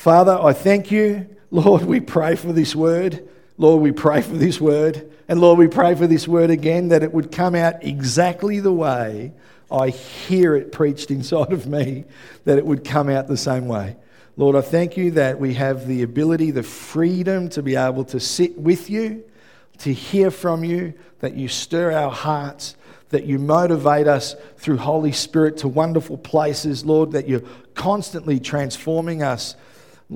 Father, I thank you. Lord, we pray for this word. Lord, we pray for this word. And Lord, we pray for this word again that it would come out exactly the way I hear it preached inside of me, that it would come out the same way. Lord, I thank you that we have the ability, the freedom to be able to sit with you, to hear from you, that you stir our hearts, that you motivate us through Holy Spirit to wonderful places, Lord, that you're constantly transforming us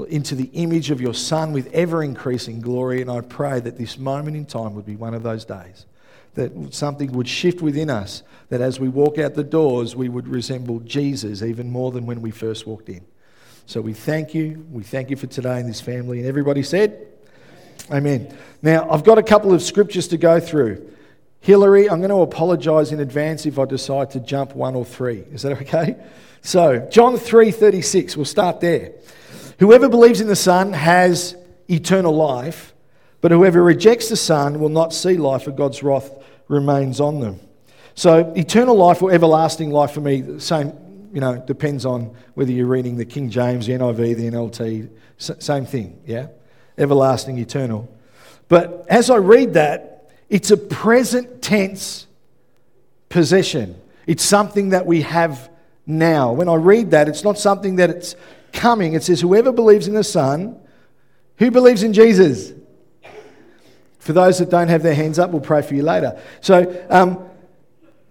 into the image of your Son with ever increasing glory. And I pray that this moment in time would be one of those days. That something would shift within us, that as we walk out the doors, we would resemble Jesus even more than when we first walked in. So we thank you. We thank you for today and this family. And everybody said, Amen. Now, I've got a couple of scriptures to go through. Hillary, I'm going to apologize in advance if I decide to jump one or three. Is that okay? So, John 3:36, we'll start there. Whoever believes in the Son has eternal life, but whoever rejects the Son will not see life, for God's wrath remains on them. So, eternal life or everlasting life for me, same, you know, depends on whether you're reading the King James, the NIV, the NLT, same thing, yeah? Everlasting, eternal. But as I read that, it's a present tense possession. It's something that we have now. When I read that, it's not something that it's coming. It says, Whoever believes in the Son, who believes in Jesus? For those that don't have their hands up, we'll pray for you later. So, um,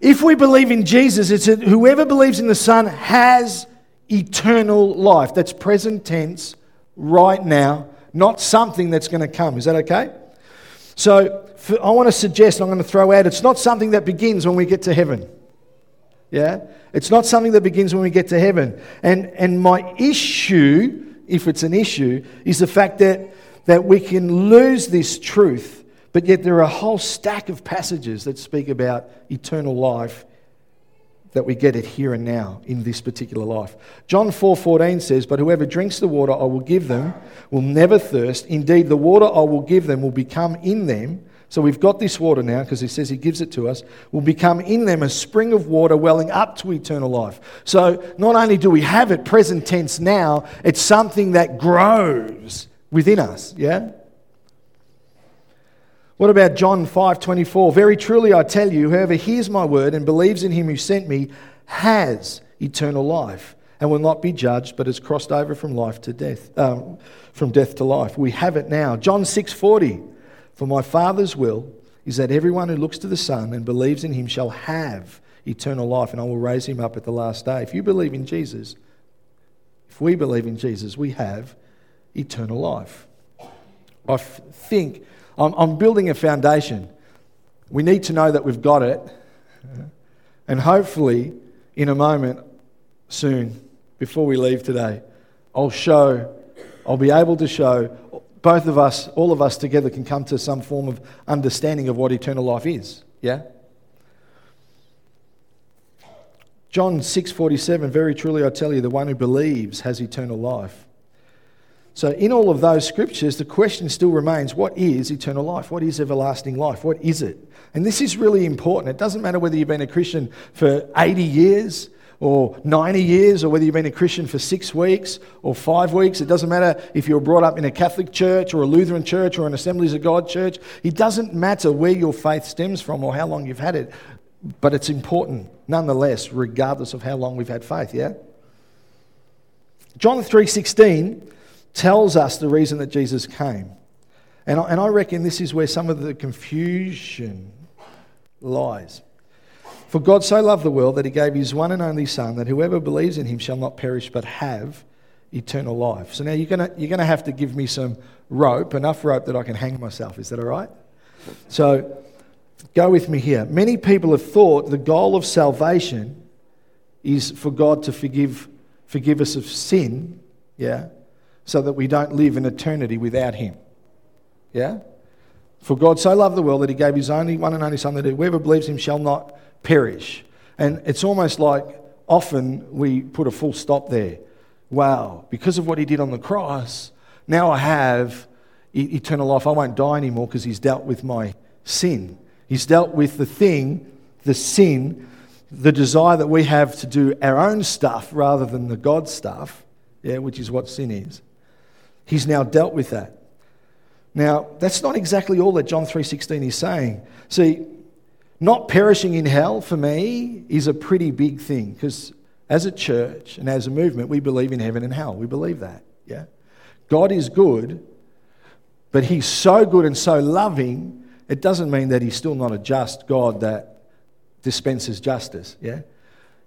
if we believe in Jesus, it's that whoever believes in the Son has eternal life. That's present tense, right now, not something that's going to come. Is that okay? So, for, I want to suggest, I'm going to throw out, it's not something that begins when we get to heaven. Yeah? It's not something that begins when we get to heaven. And, and my issue, if it's an issue, is the fact that, that we can lose this truth, but yet there are a whole stack of passages that speak about eternal life that we get it here and now in this particular life. John 4:14 says, "But whoever drinks the water I will give them will never thirst. Indeed, the water I will give them will become in them so we've got this water now because he says he gives it to us, will become in them a spring of water welling up to eternal life. So not only do we have it present tense now, it's something that grows within us, yeah? What about John 5:24? Very truly I tell you, whoever hears my word and believes in him who sent me has eternal life and will not be judged, but has crossed over from life to death, um, from death to life. We have it now. John 6:40. For my Father's will is that everyone who looks to the Son and believes in him shall have eternal life, and I will raise him up at the last day. If you believe in Jesus, if we believe in Jesus, we have eternal life. I think I'm, I'm building a foundation. We need to know that we've got it, and hopefully, in a moment soon, before we leave today, I'll show, I'll be able to show both of us, all of us together, can come to some form of understanding of what eternal life is. Yeah? John 6:47 very truly I tell you the one who believes has eternal life. So in all of those scriptures the question still remains what is eternal life? What is everlasting life? What is it? And this is really important. It doesn't matter whether you've been a Christian for 80 years or 90 years, or whether you've been a Christian for six weeks or five weeks. It doesn't matter if you were brought up in a Catholic church or a Lutheran church or an Assemblies of God church. It doesn't matter where your faith stems from or how long you've had it, but it's important nonetheless, regardless of how long we've had faith, yeah? John 3:16 tells us the reason that Jesus came. And and I reckon this is where some of the confusion lies. For God so loved the world that he gave his one and only Son, that whoever believes in him shall not perish but have eternal life. So now you're going you're to have to give me some rope, enough rope that I can hang myself. Is that all right? So go with me here. Many people have thought the goal of salvation is for God to forgive, forgive us of sin, yeah, so that we don't live in eternity without him. Yeah? For God so loved the world that he gave his only one and only Son, that whoever believes him shall not perish. And it's almost like often we put a full stop there. Wow, because of what he did on the cross, now I have eternal life. I won't die anymore because he's dealt with my sin. He's dealt with the thing, the sin, the desire that we have to do our own stuff rather than the God stuff, yeah, which is what sin is. He's now dealt with that. Now, that's not exactly all that John 3:16 is saying. See, not perishing in hell for me is a pretty big thing because as a church and as a movement, we believe in heaven and hell. We believe that. Yeah. God is good, but he's so good and so loving, it doesn't mean that he's still not a just God that dispenses justice. Yeah.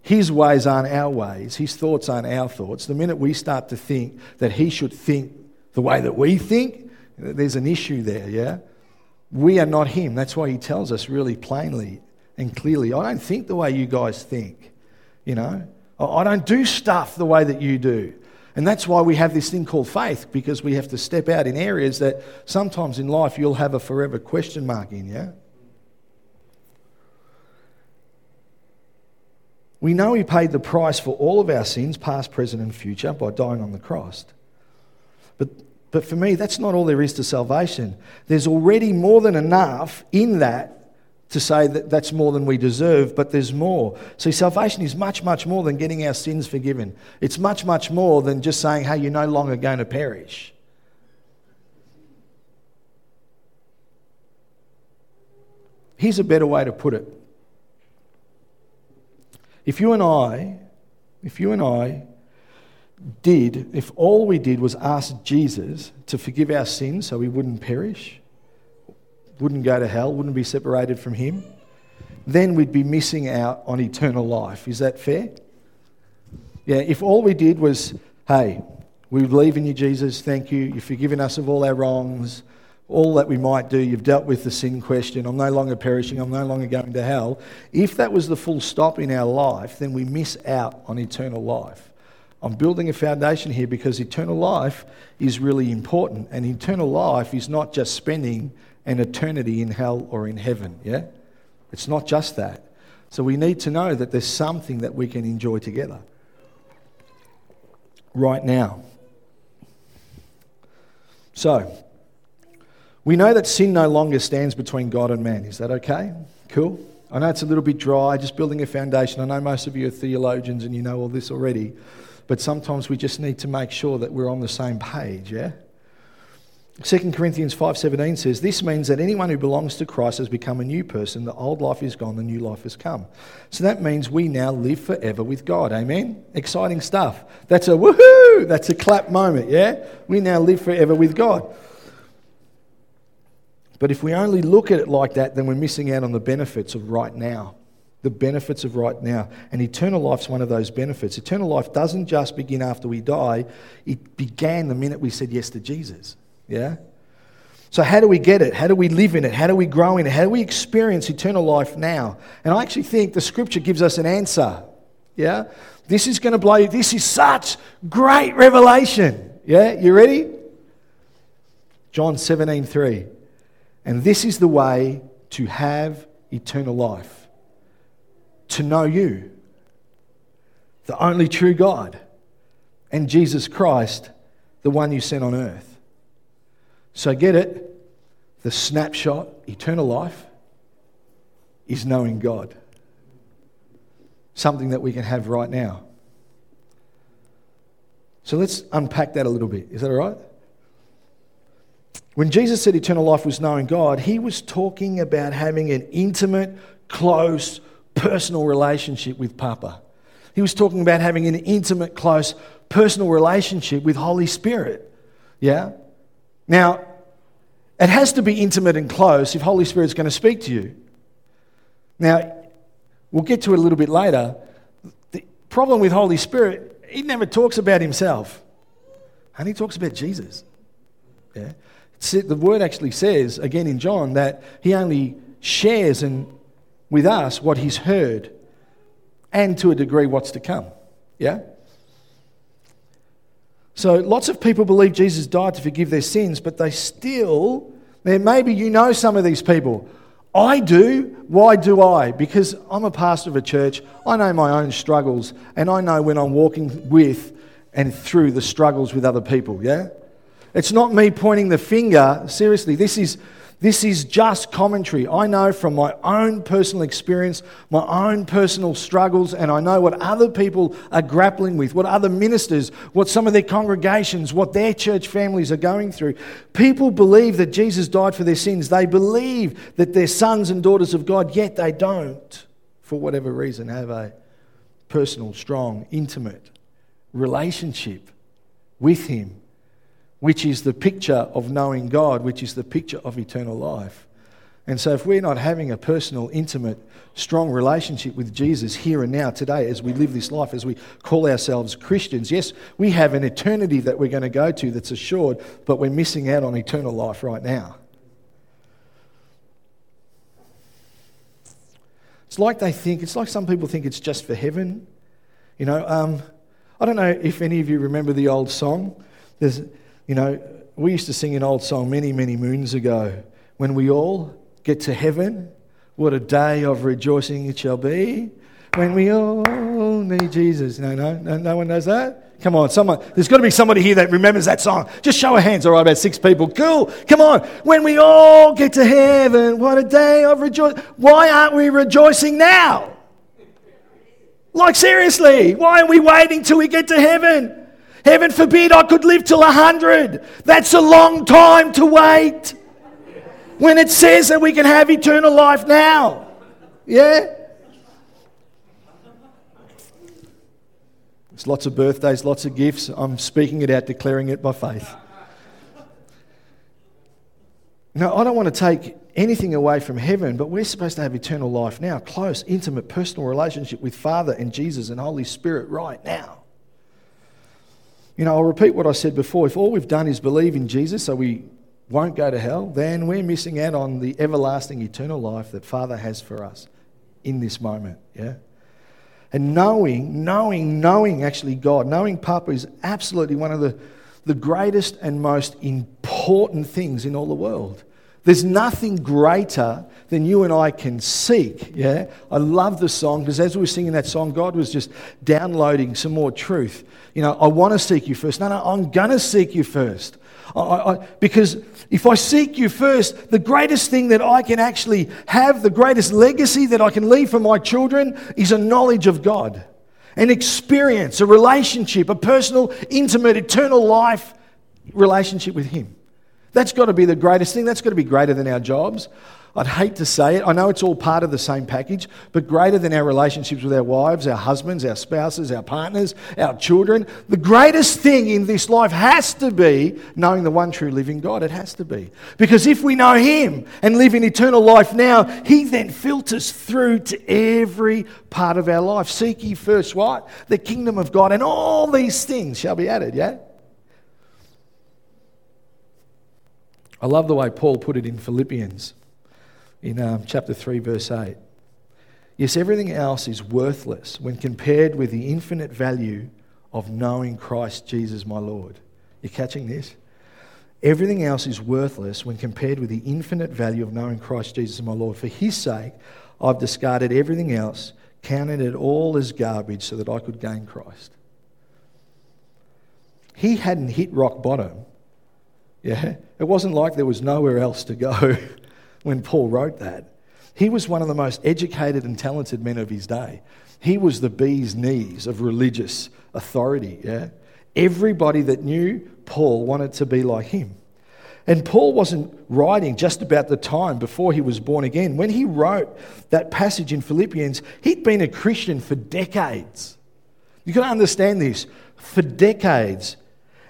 His ways aren't our ways. His thoughts aren't our thoughts. The minute we start to think that he should think the way that we think, there's an issue there, yeah? We are not him. That's why he tells us really plainly and clearly I don't think the way you guys think, you know? I don't do stuff the way that you do. And that's why we have this thing called faith, because we have to step out in areas that sometimes in life you'll have a forever question mark in, yeah? We know He paid the price for all of our sins, past, present, and future, by dying on the cross. But, but for me, that's not all there is to salvation. There's already more than enough in that to say that that's more than we deserve, but there's more. See, salvation is much, much more than getting our sins forgiven. It's much, much more than just saying, hey, you're no longer going to perish. Here's a better way to put it if you and I, if you and I did, if all we did was ask Jesus to forgive our sins so we wouldn't perish, wouldn't go to hell, wouldn't be separated from Him, then we'd be missing out on eternal life. Is that fair? Yeah, if all we did was, hey, we believe in you, Jesus, thank you, you've forgiven us of all our wrongs, all that we might do, you've dealt with the sin question. I'm no longer perishing, I'm no longer going to hell. If that was the full stop in our life, then we miss out on eternal life. I'm building a foundation here because eternal life is really important. And eternal life is not just spending an eternity in hell or in heaven, yeah? It's not just that. So we need to know that there's something that we can enjoy together right now. So, we know that sin no longer stands between God and man. Is that okay? Cool. I know it's a little bit dry, just building a foundation. I know most of you are theologians and you know all this already, but sometimes we just need to make sure that we're on the same page, yeah? 2 Corinthians 5:17 says this means that anyone who belongs to Christ has become a new person. The old life is gone, the new life has come. So that means we now live forever with God. Amen. Exciting stuff. That's a woohoo! That's a clap moment, yeah? We now live forever with God. But if we only look at it like that, then we're missing out on the benefits of right now. The benefits of right now. And eternal life's one of those benefits. Eternal life doesn't just begin after we die, it began the minute we said yes to Jesus. Yeah? So, how do we get it? How do we live in it? How do we grow in it? How do we experience eternal life now? And I actually think the scripture gives us an answer. Yeah? This is going to blow you. This is such great revelation. Yeah? You ready? John 17, 3. And this is the way to have eternal life to know you, the only true God, and Jesus Christ, the one you sent on earth. So get it? The snapshot, eternal life, is knowing God. Something that we can have right now. So let's unpack that a little bit. Is that all right? When Jesus said eternal life was knowing God, he was talking about having an intimate, close, personal relationship with Papa. He was talking about having an intimate, close, personal relationship with Holy Spirit. Yeah? Now, it has to be intimate and close if Holy Spirit's going to speak to you. Now, we'll get to it a little bit later. The problem with Holy Spirit, he never talks about himself. And he talks about Jesus. Yeah? the word actually says, again in John, that he only shares in, with us what he's heard and to a degree what's to come. Yeah? So lots of people believe Jesus died to forgive their sins, but they still, maybe you know some of these people. I do. Why do I? Because I'm a pastor of a church. I know my own struggles, and I know when I'm walking with and through the struggles with other people. Yeah? It's not me pointing the finger. Seriously, this is, This is just commentary. I know from my own personal experience, my own personal struggles, and I know what other people are grappling with, what other ministers, what some of their congregations, what their church families are going through. People believe that Jesus died for their sins. They believe that they're sons and daughters of God, yet they don't, for whatever reason, have a personal, strong, intimate relationship with Him which is the picture of knowing God, which is the picture of eternal life. And so, if we're not having a personal, intimate, strong relationship with Jesus here and now, today, as we live this life, as we call ourselves Christians, yes, we have an eternity that we're going to go to that's assured, but we're missing out on eternal life right now. It's like they think, it's like some people think it's just for heaven. You know, um, I don't know if any of you remember the old song. There's, you know, we used to sing an old song many, many moons ago. When we all get to heaven, what a day of rejoicing it shall be. When we all need Jesus. No, no, no, no one knows that? Come on, someone. There's got to be somebody here that remembers that song. Just show of hands, all right, about six people. Cool. Come on. When we all get to heaven, what a day of rejoicing. Why aren't we rejoicing now? Like, seriously, why are we waiting till we get to heaven? Heaven forbid I could live till 100. That's a long time to wait. When it says that we can have eternal life now. Yeah? There's lots of birthdays, lots of gifts. I'm speaking it out, declaring it by faith. Now, I don't want to take anything away from heaven, but we're supposed to have eternal life now, close, intimate, personal relationship with Father and Jesus and Holy Spirit right now. You know, I'll repeat what I said before. If all we've done is believe in Jesus so we won't go to hell, then we're missing out on the everlasting eternal life that Father has for us in this moment. Yeah? And knowing, knowing, knowing actually God, knowing Papa is absolutely one of the, the greatest and most important things in all the world. There's nothing greater than you and I can seek. Yeah, I love the song because as we were singing that song, God was just downloading some more truth. You know, I want to seek you first. No, no, I'm going to seek you first. I, I, because if I seek you first, the greatest thing that I can actually have, the greatest legacy that I can leave for my children is a knowledge of God, an experience, a relationship, a personal, intimate, eternal life relationship with Him. That's got to be the greatest thing. That's got to be greater than our jobs. I'd hate to say it. I know it's all part of the same package, but greater than our relationships with our wives, our husbands, our spouses, our partners, our children. The greatest thing in this life has to be knowing the one true living God. It has to be. Because if we know Him and live in eternal life now, He then filters through to every part of our life. Seek ye first what? The kingdom of God, and all these things shall be added, yeah? I love the way Paul put it in Philippians in um, chapter 3, verse 8. Yes, everything else is worthless when compared with the infinite value of knowing Christ Jesus, my Lord. You're catching this? Everything else is worthless when compared with the infinite value of knowing Christ Jesus, my Lord. For his sake, I've discarded everything else, counted it all as garbage so that I could gain Christ. He hadn't hit rock bottom yeah? It wasn't like there was nowhere else to go when Paul wrote that. He was one of the most educated and talented men of his day. He was the bee's knees of religious authority, yeah? Everybody that knew Paul wanted to be like him. And Paul wasn't writing just about the time before he was born again. When he wrote that passage in Philippians, he'd been a Christian for decades. You've got to understand this for decades.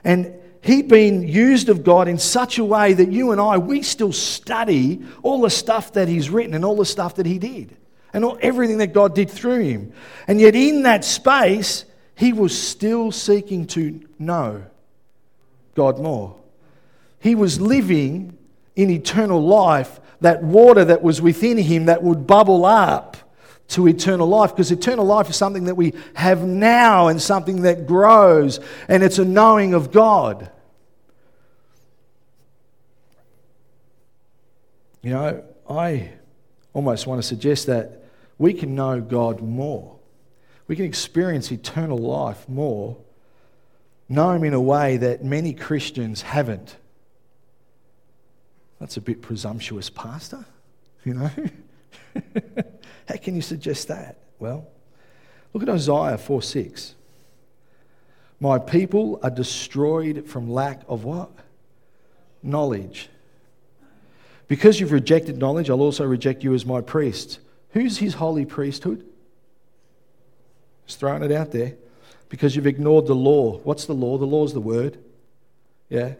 And he'd been used of God in such a way that you and I, we still study all the stuff that he's written and all the stuff that he did and all, everything that God did through him. And yet, in that space, he was still seeking to know God more. He was living in eternal life, that water that was within him that would bubble up to eternal life because eternal life is something that we have now and something that grows, and it's a knowing of God. You know, I almost want to suggest that we can know God more. We can experience eternal life more, know Him in a way that many Christians haven't. That's a bit presumptuous, Pastor. You know? How can you suggest that? Well, look at Isaiah 4 6. My people are destroyed from lack of what? Knowledge. Because you've rejected knowledge, I'll also reject you as my priest. Who's his holy priesthood? Just throwing it out there. Because you've ignored the law. What's the law? The law is the word. Yeah.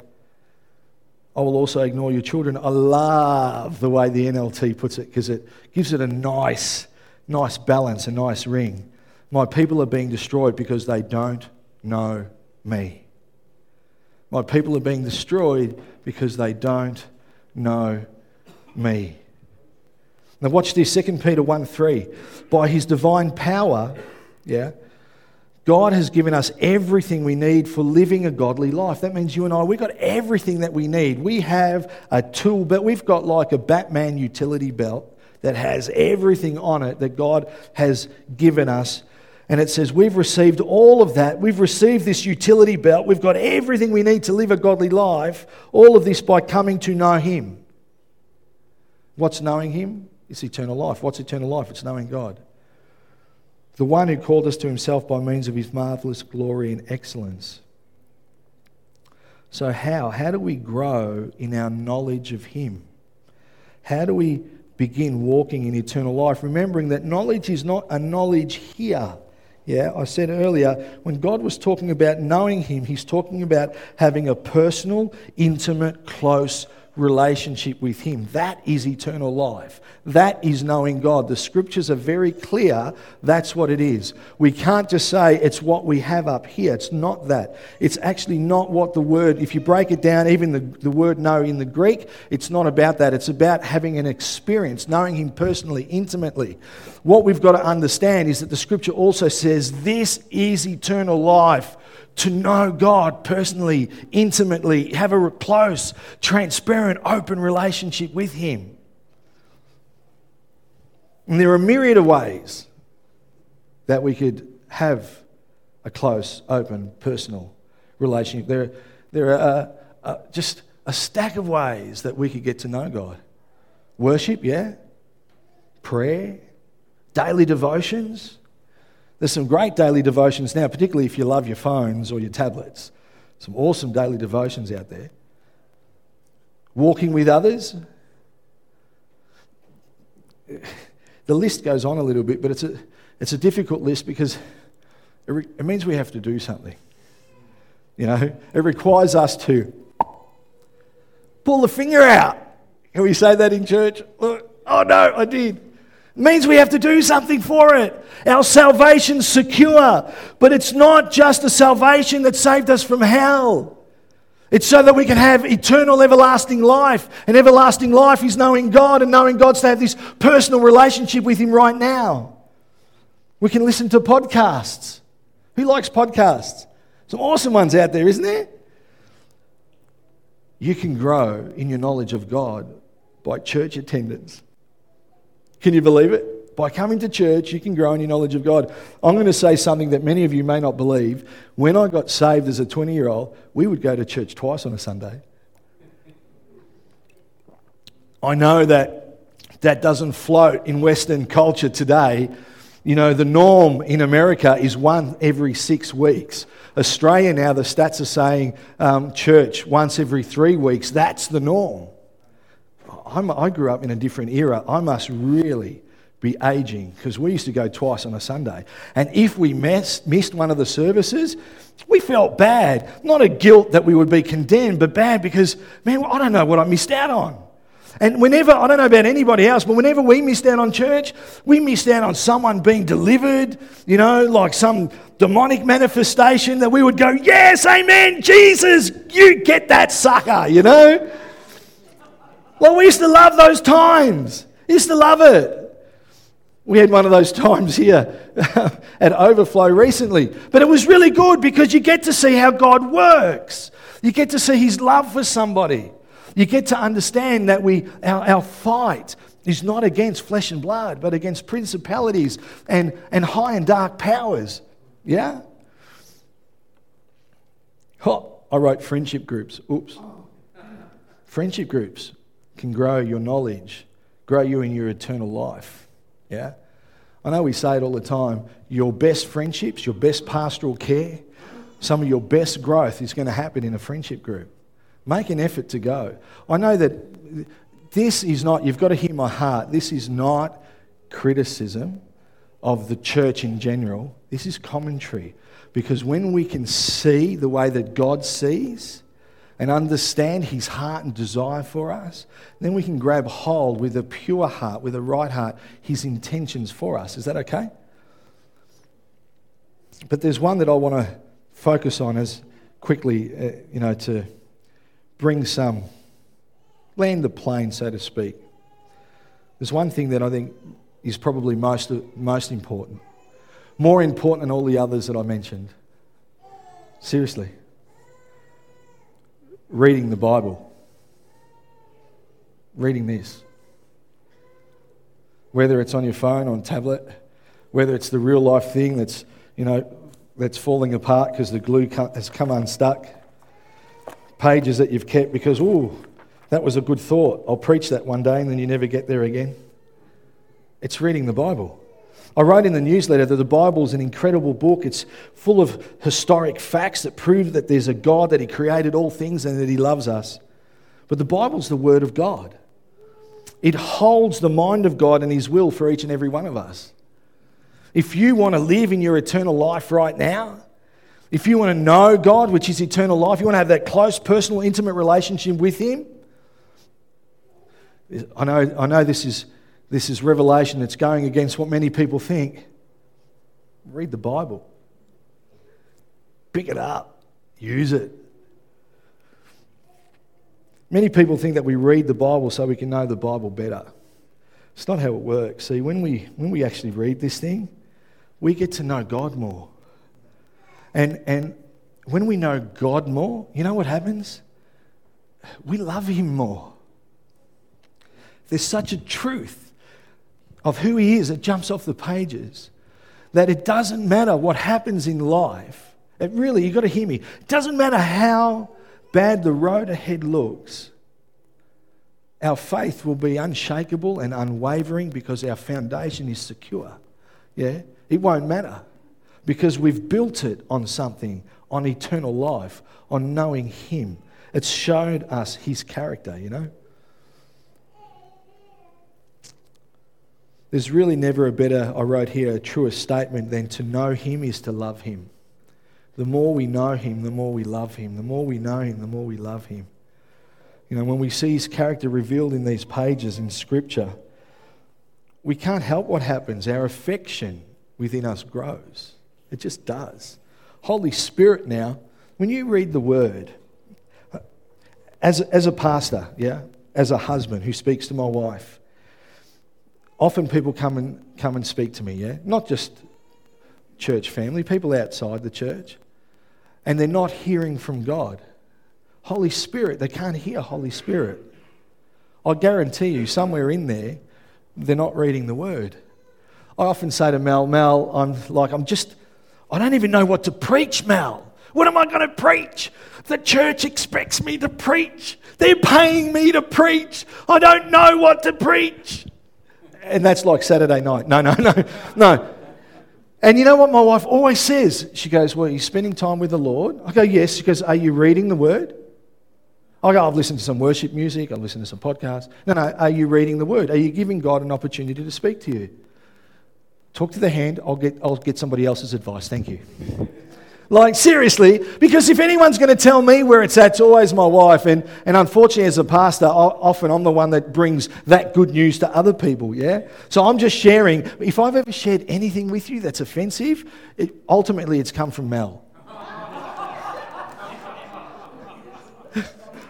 I will also ignore your children. I love the way the NLT puts it because it gives it a nice, nice balance, a nice ring. My people are being destroyed because they don't know me. My people are being destroyed because they don't know me. Now watch this, 2 Peter 1 3. By his divine power, yeah, God has given us everything we need for living a godly life. That means you and I, we've got everything that we need. We have a tool belt. We've got like a Batman utility belt that has everything on it that God has given us. And it says, We've received all of that. We've received this utility belt. We've got everything we need to live a godly life. All of this by coming to know Him. What's knowing Him? It's eternal life. What's eternal life? It's knowing God the one who called us to himself by means of his marvelous glory and excellence. So, how? How do we grow in our knowledge of him? How do we begin walking in eternal life? Remembering that knowledge is not a knowledge here. Yeah, I said earlier, when God was talking about knowing Him, He's talking about having a personal, intimate, close relationship with Him. That is eternal life. That is knowing God. The scriptures are very clear that's what it is. We can't just say it's what we have up here. It's not that. It's actually not what the word, if you break it down, even the, the word know in the Greek, it's not about that. It's about having an experience, knowing Him personally, intimately. What we've got to understand is that the scripture also says this is eternal life to know God personally, intimately, have a close, transparent, open relationship with Him. And there are a myriad of ways that we could have a close, open, personal relationship. There, there are uh, uh, just a stack of ways that we could get to know God. Worship, yeah. Prayer, daily devotions, there's some great daily devotions now, particularly if you love your phones or your tablets. Some awesome daily devotions out there. Walking with others. The list goes on a little bit, but it's a, it's a difficult list because it, re- it means we have to do something. You know, it requires us to pull the finger out. Can we say that in church? Oh no, I did means we have to do something for it. Our salvation's secure, but it's not just a salvation that saved us from hell. It's so that we can have eternal, everlasting life. And everlasting life is knowing God, and knowing God's to have this personal relationship with Him right now. We can listen to podcasts. Who likes podcasts? Some awesome ones out there, isn't there? You can grow in your knowledge of God by church attendance. Can you believe it? By coming to church, you can grow in your knowledge of God. I'm going to say something that many of you may not believe. When I got saved as a 20 year old, we would go to church twice on a Sunday. I know that that doesn't float in Western culture today. You know, the norm in America is one every six weeks. Australia now, the stats are saying um, church once every three weeks. That's the norm. I'm, i grew up in a different era. I must really be aging because we used to go twice on a Sunday. And if we missed, missed one of the services, we felt bad. Not a guilt that we would be condemned, but bad because, man, I don't know what I missed out on. And whenever, I don't know about anybody else, but whenever we missed out on church, we missed out on someone being delivered, you know, like some demonic manifestation that we would go, yes, amen, Jesus, you get that sucker, you know? Well, we used to love those times. We used to love it. We had one of those times here at Overflow recently. But it was really good because you get to see how God works. You get to see His love for somebody. You get to understand that we, our, our fight is not against flesh and blood, but against principalities and, and high and dark powers. Yeah? Oh, I wrote friendship groups. Oops. Friendship groups. Can grow your knowledge, grow you in your eternal life. Yeah? I know we say it all the time your best friendships, your best pastoral care, some of your best growth is going to happen in a friendship group. Make an effort to go. I know that this is not, you've got to hear my heart, this is not criticism of the church in general. This is commentary. Because when we can see the way that God sees and understand his heart and desire for us, then we can grab hold with a pure heart, with a right heart, his intentions for us. Is that okay? But there's one that I want to focus on as quickly, uh, you know, to bring some land the plane, so to speak. There's one thing that I think is probably most, most important, more important than all the others that I mentioned. Seriously. Reading the Bible. Reading this. Whether it's on your phone, on tablet, whether it's the real life thing that's, you know, that's falling apart because the glue has come unstuck. Pages that you've kept because, oh, that was a good thought. I'll preach that one day and then you never get there again. It's reading the Bible. I wrote in the newsletter that the Bible is an incredible book. It's full of historic facts that prove that there's a God, that He created all things, and that He loves us. But the Bible's the Word of God. It holds the mind of God and His will for each and every one of us. If you want to live in your eternal life right now, if you want to know God, which is eternal life, you want to have that close, personal, intimate relationship with Him, I know, I know this is this is revelation that's going against what many people think. Read the Bible, pick it up, use it. Many people think that we read the Bible so we can know the Bible better. It's not how it works. See, when we, when we actually read this thing, we get to know God more. And, and when we know God more, you know what happens? We love Him more. There's such a truth of who he is that jumps off the pages. That it doesn't matter what happens in life. It really, you've got to hear me. It doesn't matter how bad the road ahead looks. Our faith will be unshakable and unwavering because our foundation is secure. Yeah? It won't matter because we've built it on something, on eternal life, on knowing Him. It's showed us His character, you know? There's really never a better, I wrote here, a truer statement than to know Him is to love Him. The more we know Him, the more we love Him. The more we know Him, the more we love Him. You know, when we see His character revealed in these pages in Scripture, we can't help what happens. Our affection within us grows. It just does. Holy Spirit now, when you read the Word, as, as a pastor, yeah, as a husband who speaks to my wife, often people come and come and speak to me, yeah? Not just church family, people outside the church. And they're not hearing from God. Holy Spirit, they can't hear Holy Spirit. I guarantee you, somewhere in there, they're not reading the word. I often say to Mel, Mel, I'm like, I'm just, I don't even know what to preach, Mel. What am I going to preach? The church expects me to preach. They're paying me to preach. I don't know what to preach and that's like Saturday night. No, no, no, no. And you know what my wife always says? She goes, Well, are you spending time with the Lord? I go, Yes. She goes, Are you reading the Word? I go, I've listened to some worship music, I've listened to some podcasts. No, no, are you reading the Word? Are you giving God an opportunity to speak to you? Talk to the hand, I'll get, I'll get somebody else's advice. Thank you. Like, seriously, because if anyone's going to tell me where it's at, it's always my wife. And, and unfortunately, as a pastor, I, often I'm the one that brings that good news to other people, yeah? So I'm just sharing. If I've ever shared anything with you that's offensive, it, ultimately it's come from Mel.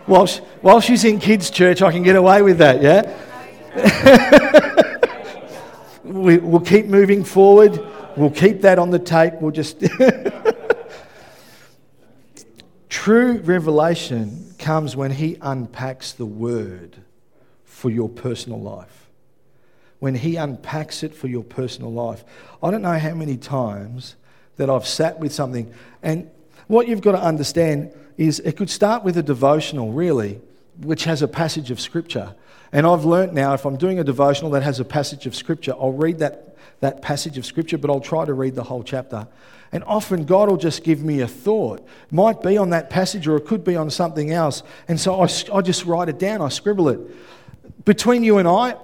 while, she, while she's in kids' church, I can get away with that, yeah? we, we'll keep moving forward. We'll keep that on the tape. We'll just. True revelation comes when He unpacks the word for your personal life. When He unpacks it for your personal life. I don't know how many times that I've sat with something, and what you've got to understand is it could start with a devotional, really, which has a passage of Scripture. And I've learnt now if I'm doing a devotional that has a passage of Scripture, I'll read that, that passage of Scripture, but I'll try to read the whole chapter. And often God will just give me a thought. It might be on that passage or it could be on something else. And so I, I just write it down, I scribble it. Between you and I,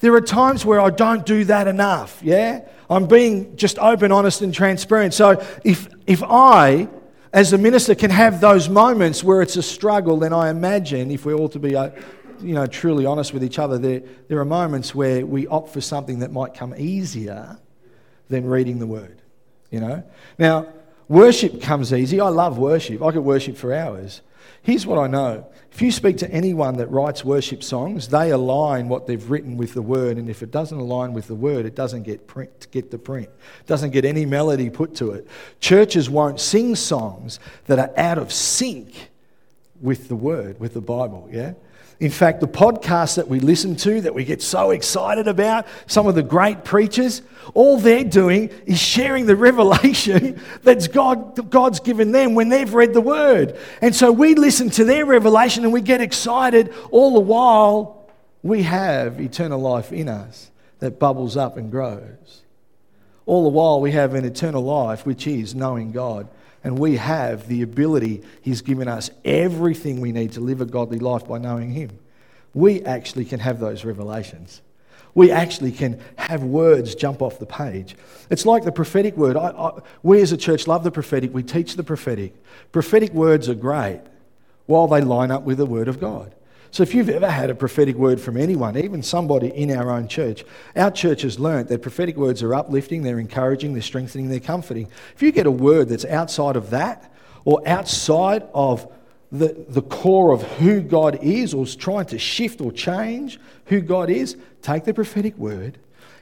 there are times where I don't do that enough, yeah? I'm being just open, honest, and transparent. So if, if I, as a minister, can have those moments where it's a struggle, then I imagine if we're all to be uh, you know, truly honest with each other, there, there are moments where we opt for something that might come easier than reading the word, you know? Now, worship comes easy. I love worship. I could worship for hours. Here's what I know if you speak to anyone that writes worship songs, they align what they've written with the word, and if it doesn't align with the word, it doesn't get, print, get the print, it doesn't get any melody put to it. Churches won't sing songs that are out of sync with the word, with the Bible, yeah? In fact, the podcasts that we listen to, that we get so excited about, some of the great preachers, all they're doing is sharing the revelation that God, God's given them when they've read the word. And so we listen to their revelation and we get excited all the while we have eternal life in us that bubbles up and grows. All the while we have an eternal life, which is knowing God and we have the ability, He's given us everything we need to live a godly life by knowing Him. We actually can have those revelations. We actually can have words jump off the page. It's like the prophetic word. I, I, we as a church love the prophetic, we teach the prophetic. Prophetic words are great while they line up with the Word of God. So if you've ever had a prophetic word from anyone, even somebody in our own church, our church has learnt that prophetic words are uplifting, they're encouraging, they're strengthening, they're comforting. If you get a word that's outside of that or outside of the, the core of who God is or is trying to shift or change who God is, take the prophetic word,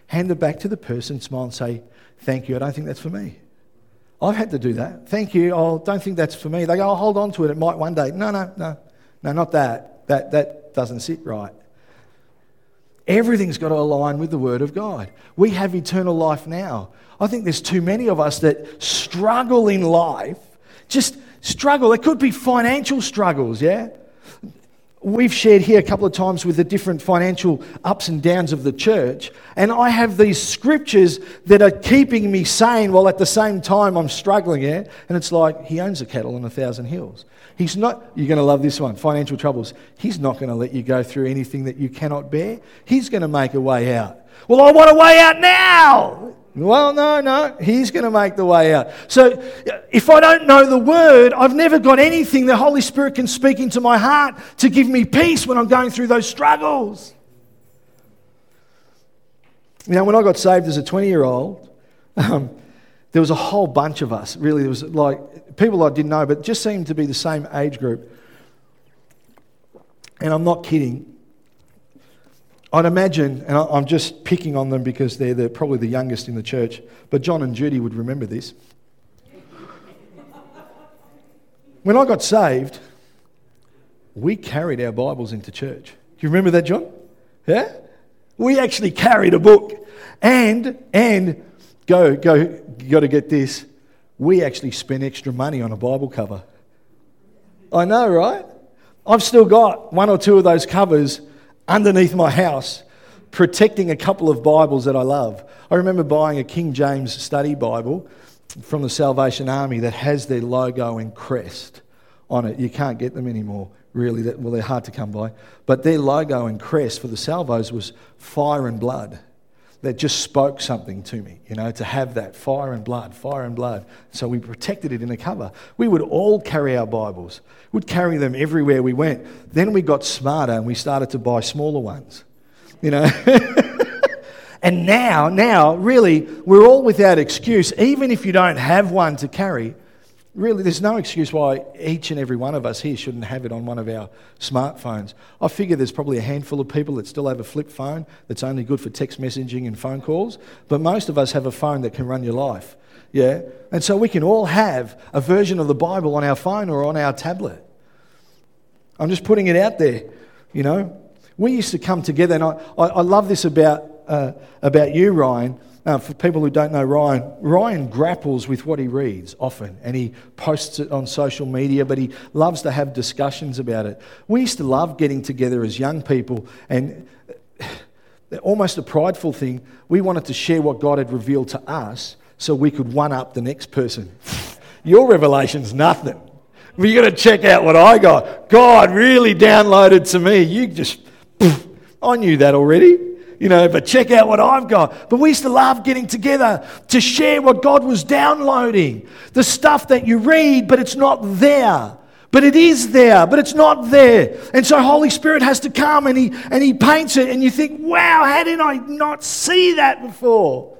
hand it back to the person, smile and say, Thank you, I don't think that's for me. I've had to do that. Thank you, I don't think that's for me. They go, I'll hold on to it, it might one day. No, no, no, no, not that that, that doesn't sit right. Everything's got to align with the Word of God. We have eternal life now. I think there's too many of us that struggle in life, just struggle. It could be financial struggles, yeah? We've shared here a couple of times with the different financial ups and downs of the church, and I have these scriptures that are keeping me sane while at the same time I'm struggling, yeah? And it's like, He owns a cattle on a thousand hills. He's not, you're going to love this one financial troubles. He's not going to let you go through anything that you cannot bear. He's going to make a way out. Well, I want a way out now. Well, no, no. He's going to make the way out. So if I don't know the word, I've never got anything the Holy Spirit can speak into my heart to give me peace when I'm going through those struggles. You know, when I got saved as a 20 year old, um, there was a whole bunch of us. Really, there was like people I didn't know, but just seemed to be the same age group. And I'm not kidding. I'd imagine, and I'm just picking on them because they're the, probably the youngest in the church, but John and Judy would remember this. when I got saved, we carried our Bibles into church. Do you remember that, John? Yeah? We actually carried a book. And, and Go, go, got to get this. We actually spent extra money on a Bible cover. I know, right? I've still got one or two of those covers underneath my house, protecting a couple of Bibles that I love. I remember buying a King James study Bible from the Salvation Army that has their logo and crest on it. You can't get them anymore, really. Well, they're hard to come by. But their logo and crest for the salvos was fire and blood that just spoke something to me, you know, to have that fire and blood, fire and blood. So we protected it in a cover. We would all carry our Bibles, we'd carry them everywhere we went. Then we got smarter and we started to buy smaller ones, you know. and now, now, really, we're all without excuse. Even if you don't have one to carry, really, there's no excuse why each and every one of us here shouldn't have it on one of our smartphones. I figure there's probably a handful of people that still have a flip phone that's only good for text messaging and phone calls, but most of us have a phone that can run your life. Yeah? And so we can all have a version of the Bible on our phone or on our tablet. I'm just putting it out there, you know. We used to come together, and I, I, love this about uh, about you, Ryan. Uh, for people who don't know Ryan, Ryan grapples with what he reads often and he posts it on social media, but he loves to have discussions about it. We used to love getting together as young people and almost a prideful thing. We wanted to share what God had revealed to us so we could one up the next person. Your revelation's nothing. You got to check out what I got. God really downloaded to me. You just, I knew that already, you know, but check out what I've got. But we used to love getting together to share what God was downloading. The stuff that you read, but it's not there. But it is there, but it's not there. And so Holy Spirit has to come and he, and he paints it, and you think, wow, how did I not see that before?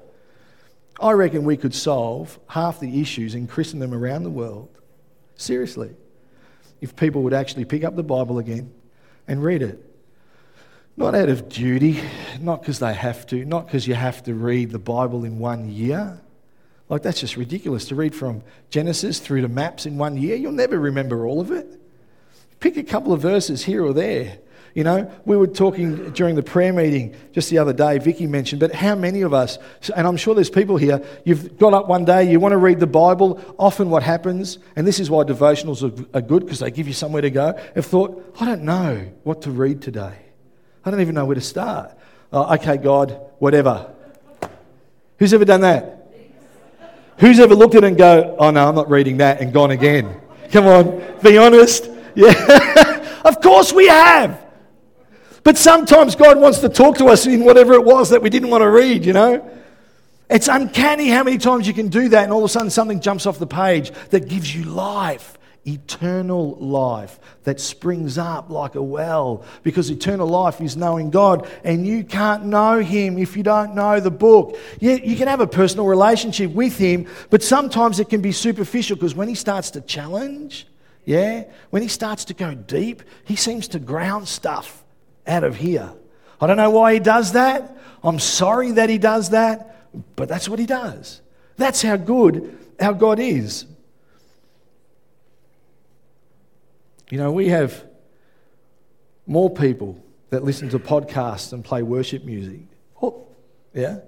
I reckon we could solve half the issues in Christendom around the world. Seriously. If people would actually pick up the Bible again and read it. Not out of duty, not because they have to, not because you have to read the Bible in one year. Like, that's just ridiculous to read from Genesis through to maps in one year. You'll never remember all of it. Pick a couple of verses here or there. You know, we were talking during the prayer meeting just the other day, Vicky mentioned, but how many of us, and I'm sure there's people here, you've got up one day, you want to read the Bible. Often what happens, and this is why devotionals are, good because they give you somewhere to go, have thought, I don't know what to read today. I don't even know where to start. Oh, okay, God, whatever. Who's ever done that? Who's ever looked at it and go, oh no, I'm not reading that and gone again? Come on, be honest. Yeah. of course we have. But sometimes God wants to talk to us in whatever it was that we didn't want to read, you know? It's uncanny how many times you can do that, and all of a sudden something jumps off the page that gives you life, eternal life that springs up like a well. Because eternal life is knowing God, and you can't know Him if you don't know the book. Yeah, you can have a personal relationship with Him, but sometimes it can be superficial because when He starts to challenge, yeah, when He starts to go deep, He seems to ground stuff out of here. I don't know why he does that. I'm sorry that he does that, but that's what he does. That's how good our God is. You know, we have more people that listen to podcasts and play worship music, oh, yeah,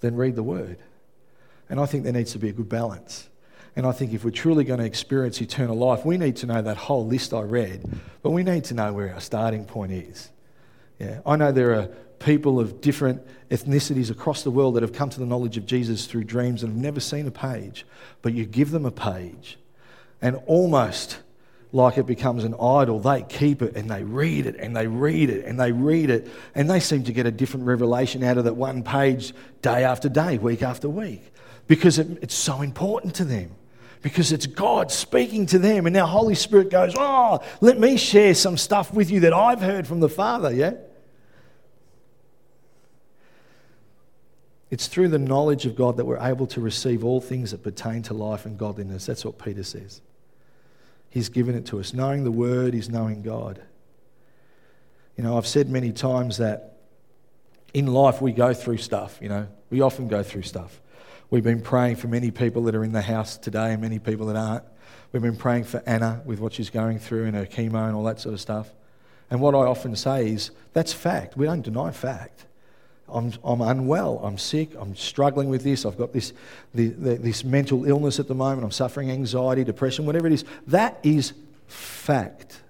than read the word. And I think there needs to be a good balance. And I think if we're truly going to experience eternal life, we need to know that whole list I read, but we need to know where our starting point is. Yeah, I know there are people of different ethnicities across the world that have come to the knowledge of Jesus through dreams and have never seen a page, but you give them a page, and almost like it becomes an idol, they keep it and they read it and they read it and they read it, and they seem to get a different revelation out of that one page day after day, week after week, because it, it's so important to them because it's God speaking to them. And now Holy Spirit goes, Oh, let me share some stuff with you that I've heard from the Father, yeah? It's through the knowledge of God that we're able to receive all things that pertain to life and godliness. That's what Peter says. He's given it to us. Knowing the Word is knowing God. You know, I've said many times that in life we go through stuff, you know, we often go through stuff. We've been praying for many people that are in the house today and many people that aren't. We've been praying for Anna with what she's going through and her chemo and all that sort of stuff. And what I often say is that's fact. We don't deny fact. I'm, I'm unwell, I'm sick, I'm struggling with this, I've got this, the, the, this mental illness at the moment, I'm suffering anxiety, depression, whatever it is. That is fact.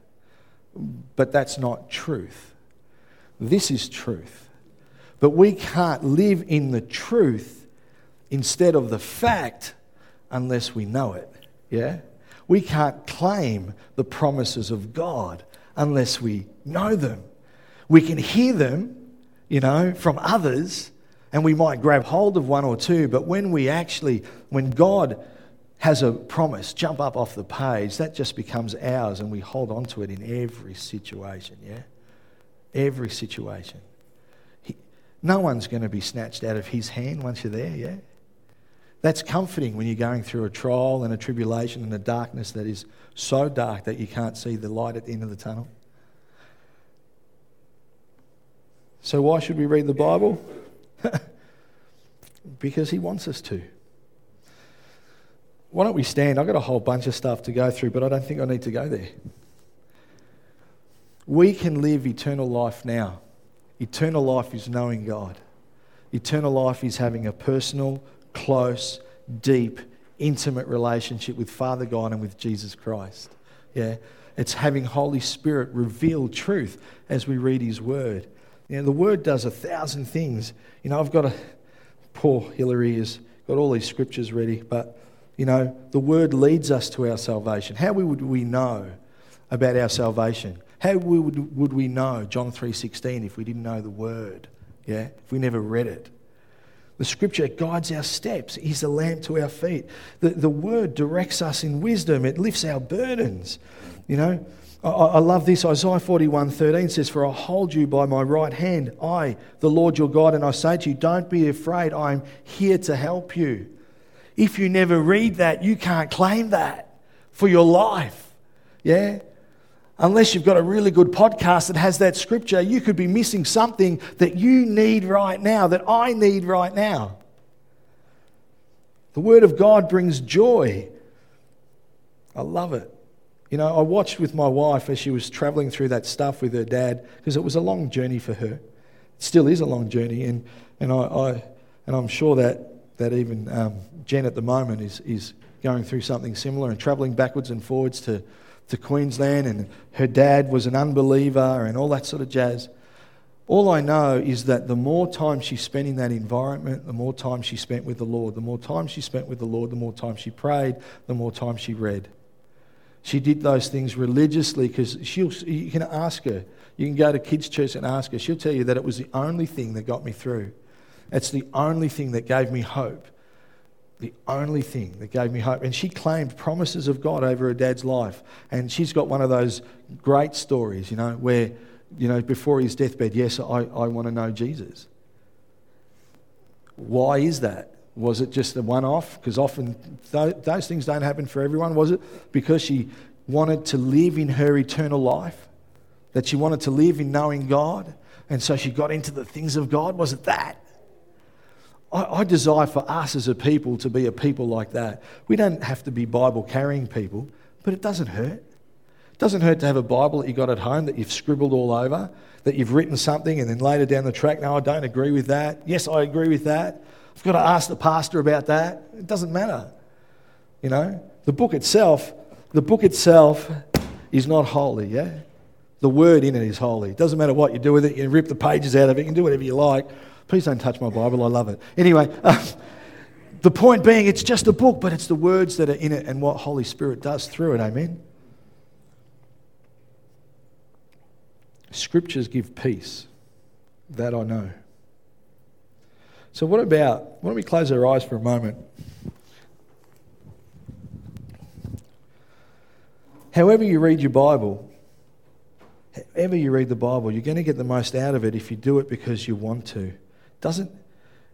But that's not truth. This is truth. But we can't live in the truth instead of the fact unless we know it. Yeah? We can't claim the promises of God unless we know them. We can hear them you know, from others, and we might grab hold of one or two, but when we actually, when God has a promise jump up off the page, that just becomes ours and we hold on to it in every situation, yeah? Every situation. He, no one's going to be snatched out of his hand once you're there, yeah? That's comforting when you're going through a trial and a tribulation and a darkness that is so dark that you can't see the light at the end of the tunnel. So, why should we read the Bible? because He wants us to. Why don't we stand? I've got a whole bunch of stuff to go through, but I don't think I need to go there. We can live eternal life now. Eternal life is knowing God. Eternal life is having a personal, close, deep, intimate relationship with Father God and with Jesus Christ. Yeah? It's having Holy Spirit reveal truth as we read His Word. You know, the Word does a thousand things. You know, I've got a, poor Hillary has got all these scriptures ready, but, you know, the Word leads us to our salvation. How would we know about our salvation? How would, would we know John 3.16 if we didn't know the Word? Yeah? If we never read it? The scripture guides our steps. He's a lamp to our feet. The, the word directs us in wisdom. It lifts our burdens. You know, I, I love this. Isaiah 41 13 says, For I hold you by my right hand, I, the Lord your God, and I say to you, Don't be afraid. I'm here to help you. If you never read that, you can't claim that for your life. Yeah? Unless you've got a really good podcast that has that scripture, you could be missing something that you need right now, that I need right now. The Word of God brings joy. I love it. You know, I watched with my wife as she was traveling through that stuff with her dad because it was a long journey for her. It still is a long journey, and, and, I, I and I'm sure that, that even um, Jen at the moment is, is going through something similar and traveling backwards and forwards to, to Queensland, and her dad was an unbeliever and all that sort of jazz. All I know is that the more time she spent in that environment, the more time she spent with the Lord. The more time she spent with the Lord, the more time she prayed, the more time she read. She did those things religiously because she'll, you can ask her. You can go to kids' church and ask her. She'll tell you that it was the only thing that got me through. It's the only thing that gave me hope. The only thing that gave me hope. And she claimed promises of God over her dad's life. And she's got one of those great stories, you know, where, you know, before his deathbed, yes, I, I want to know Jesus. Why is that? Was it just a one off? Because often th- those things don't happen for everyone. Was it because she wanted to live in her eternal life? That she wanted to live in knowing God? And so she got into the things of God? Was it that? I, I desire for us as a people to be a people like that. We don't have to be Bible carrying people, but it doesn't hurt. It doesn't hurt to have a Bible that you got at home that you've scribbled all over, that you've written something and then later down the track, no, I don't agree with that. Yes, I agree with that. I've got to ask the pastor about that. It doesn't matter. You know, the book itself, the book itself is not holy, yeah? The word in it is holy. It doesn't matter what you do with it. You rip the pages out of it. You can do whatever you like. Please don't touch my Bible. I love it. Anyway, uh, the point being, it's just a book, but it's the words that are in it and what Holy Spirit does through it. Amen. Scriptures give peace. That I know. So, what about, why don't we close our eyes for a moment? However, you read your Bible, however you read the Bible, you're going to get the most out of it if you do it because you want to. Doesn't,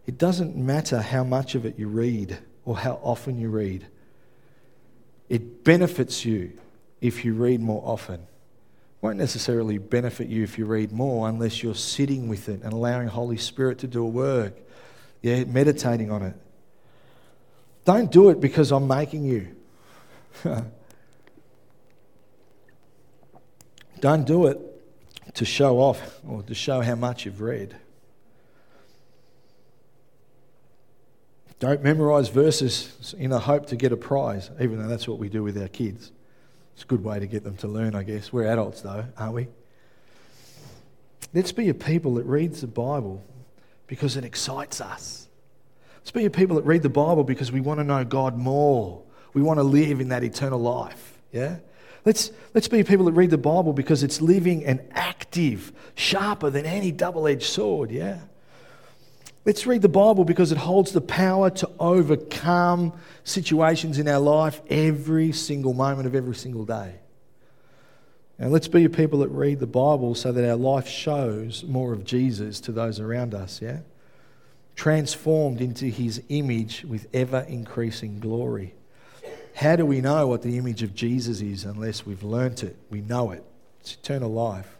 it doesn't matter how much of it you read or how often you read, it benefits you if you read more often. It won't necessarily benefit you if you read more unless you're sitting with it and allowing Holy Spirit to do a work yeah, meditating on it. Don't do it because I'm making you. Don't do it to show off or to show how much you've read. Don't memorize verses in a hope to get a prize, even though that's what we do with our kids. It's a good way to get them to learn, I guess. We're adults, though, aren't we? Let's be a people that reads the Bible because it excites us. Let's be a people that read the Bible because we want to know God more. We want to live in that eternal life. Yeah? Let's, let's be people that read the Bible because it's living and active, sharper than any double edged sword. Yeah? Let's read the Bible because it holds the power to overcome situations in our life every single moment of every single day. And let's be people that read the Bible so that our life shows more of Jesus to those around us, yeah? Transformed into his image with ever increasing glory. How do we know what the image of Jesus is unless we've learnt it? We know it. It's eternal life.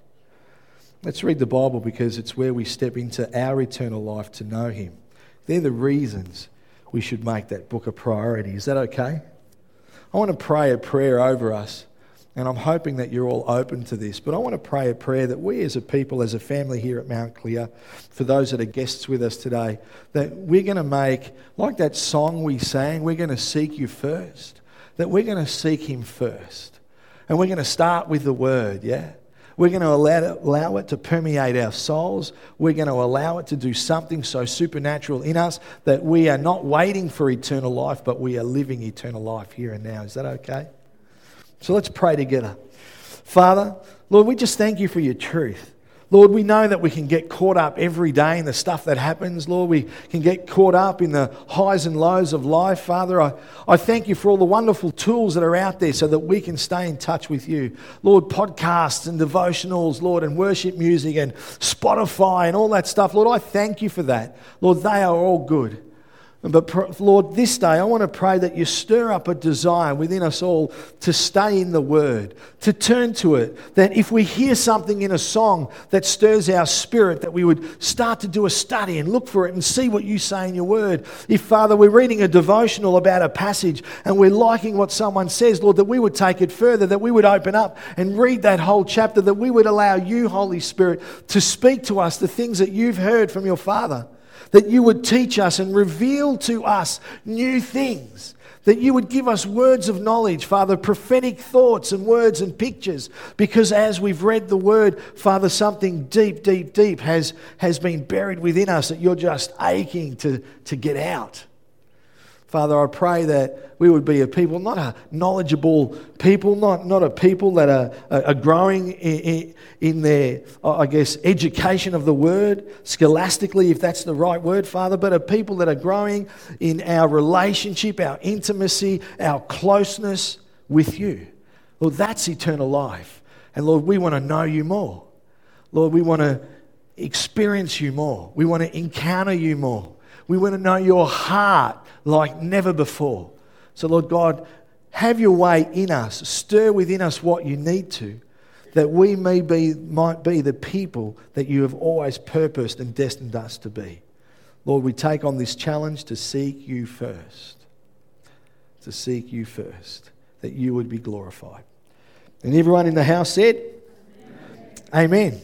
Let's read the Bible because it's where we step into our eternal life to know him. They're the reasons we should make that book a priority. Is that okay? I want to pray a prayer over us And I'm hoping that you're all open to this. But I want to pray a prayer that we as a people, as a family here at Mount Clear, for those that are guests with us today, that we're going to make, like that song we sang, we're going to seek you first. That we're going to seek him first. And we're going to start with the word, yeah? We're going to allow it, allow it to permeate our souls. We're going to allow it to do something so supernatural in us that we are not waiting for eternal life, but we are living eternal life here and now. Is that okay? So let's pray together. Father, Lord, we just thank you for your truth. Lord, we know that we can get caught up every day in the stuff that happens. Lord, we can get caught up in the highs and lows of life. Father, I, I thank you for all the wonderful tools that are out there so that we can stay in touch with you. Lord, podcasts and devotionals, Lord, and worship music and Spotify and all that stuff. Lord, I thank you for that. Lord, they are all good. But Lord, this day I want to pray that you stir up a desire within us all to stay in the Word, to turn to it. That if we hear something in a song that stirs our spirit, that we would start to do a study and look for it and see what you say in your Word. If, Father, we're reading a devotional about a passage and we're liking what someone says, Lord, that we would take it further, that we would open up and read that whole chapter, that we would allow you, Holy Spirit, to speak to us the things that you've heard from your Father that you would teach us and reveal to us new things. That you would give us words of knowledge, Father, prophetic thoughts and words and pictures. Because as we've read the word, Father, something deep, deep, deep has, has been buried within us that you're just aching to, to get out. Father, I pray that we would be a people, not a knowledgeable people, not, not a people that are, are growing in, in their, I guess, education of the word, scholastically, if that's the right word, Father, but a people that are growing in our relationship, our intimacy, our closeness with you. Lord, that's eternal life. And Lord, we want to know you more. Lord, we want to experience you more. We want to encounter you more. We want to know your heart like never before. So, Lord God, have your way in us, stir within us what you need to, that we may be, might be the people that you have always purposed and destined us to be. Lord, we take on this challenge to seek you first. To seek you first, that you would be glorified. And everyone in the house said, Amen. Amen.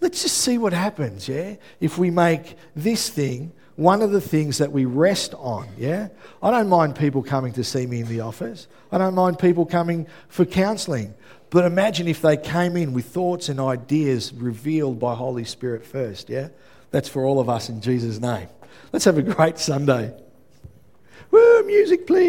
Let's just see what happens, yeah? If we make this thing one of the things that we rest on, yeah? I don't mind people coming to see me in the office. I don't mind people coming for counseling. But imagine if they came in with thoughts and ideas revealed by Holy Spirit first, yeah? That's for all of us in Jesus' name. Let's have a great Sunday. Woo, music, please.